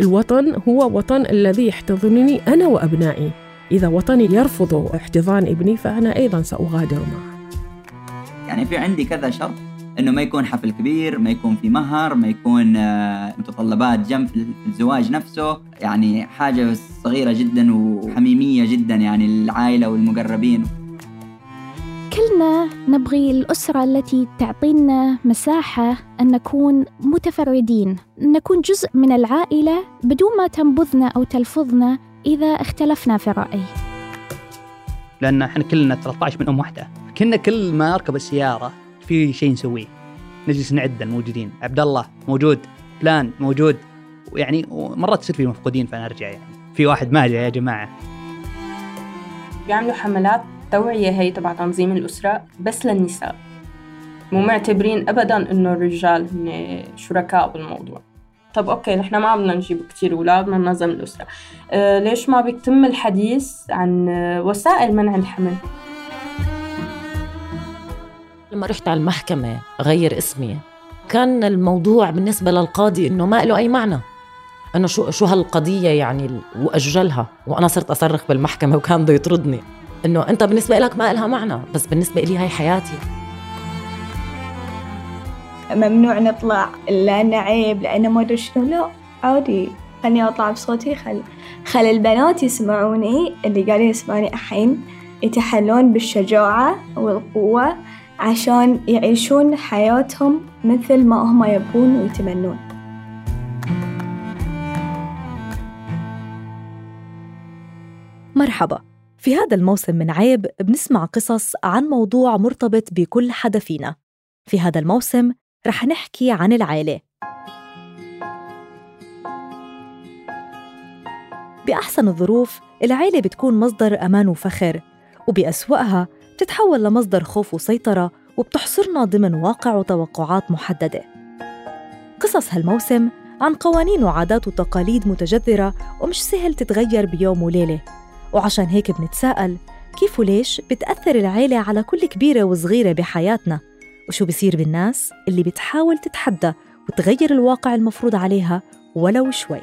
الوطن هو وطن الذي يحتضنني أنا وأبنائي. إذا وطني يرفض احتضان ابني فأنا أيضا سأغادر معه. يعني في عندي كذا شرط إنه ما يكون حفل كبير ما يكون في مهر ما يكون آه، متطلبات جنب الزواج نفسه. يعني حاجة صغيرة جدا وحميمية جدا يعني العائله والمقربين. كلنا نبغي الأسرة التي تعطينا مساحة أن نكون متفردين نكون جزء من العائلة بدون ما تنبذنا أو تلفظنا إذا اختلفنا في الرأي لأن إحنا كلنا 13 من أم واحدة. كنا كل ما أركب السيارة في شيء نسويه. نجلس نعد الموجودين. عبد الله موجود فلان موجود. يعني مرات تصير في مفقودين فأنا أرجع يعني. في واحد ما جاء يا جماعة. بيعملوا حملات توعية هي تبع تنظيم الأسرة بس للنساء. مو معتبرين أبدا إنه الرجال هن شركاء بالموضوع. طب أوكي نحن ما بدنا نجيب كتير أولاد بدنا ننظم الأسرة. أه ليش ما بيتم الحديث عن وسائل منع الحمل؟ لما رحت على المحكمة غير اسمي كان الموضوع بالنسبة للقاضي إنه ما له أي معنى. إنه شو شو هالقضية يعني وأجلها وأنا صرت أصرخ بالمحكمة وكان بده يطردني. إنه أنت بالنسبة لك ما لها معنى بس بالنسبة لي هاي حياتي. ممنوع نطلع لأنه عيب لأنه ما أدري شنو. لا عادي. خلني أطلع بصوتي خل خل البنات يسمعوني اللي قاعدين يسمعوني الحين يتحلون بالشجاعة والقوة عشان يعيشون حياتهم مثل ما هم يبون ويتمنون. مرحبا. في هذا الموسم من عيب بنسمع قصص عن موضوع مرتبط بكل حدا فينا. في هذا الموسم رح نحكي عن العيلة. بأحسن الظروف العيلة بتكون مصدر أمان وفخر وبأسوأها بتتحول لمصدر خوف وسيطرة وبتحصرنا ضمن واقع وتوقعات محددة. قصص هالموسم عن قوانين وعادات وتقاليد متجذرة ومش سهل تتغير بيوم وليلة. وعشان هيك بنتساءل كيف وليش بتأثر العيلة على كل كبيرة وصغيرة بحياتنا؟ وشو بصير بالناس اللي بتحاول تتحدى وتغير الواقع المفروض عليها ولو شوي؟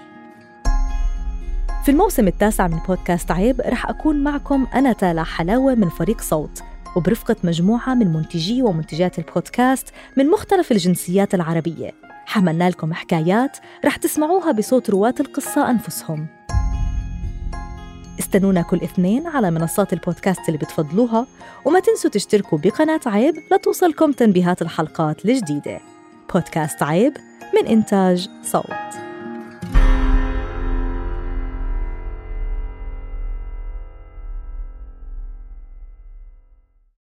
في الموسم التاسع من بودكاست عيب رح أكون معكم أنا تالا حلاوة من فريق صوت وبرفقة مجموعة من منتجي ومنتجات البودكاست من مختلف الجنسيات العربية. حملنا لكم حكايات رح تسمعوها بصوت رواة القصة أنفسهم. استنونا كل اثنين على منصات البودكاست اللي بتفضلوها وما تنسوا تشتركوا بقناة عيب لتوصلكم تنبيهات الحلقات الجديدة. بودكاست عيب من إنتاج صوت.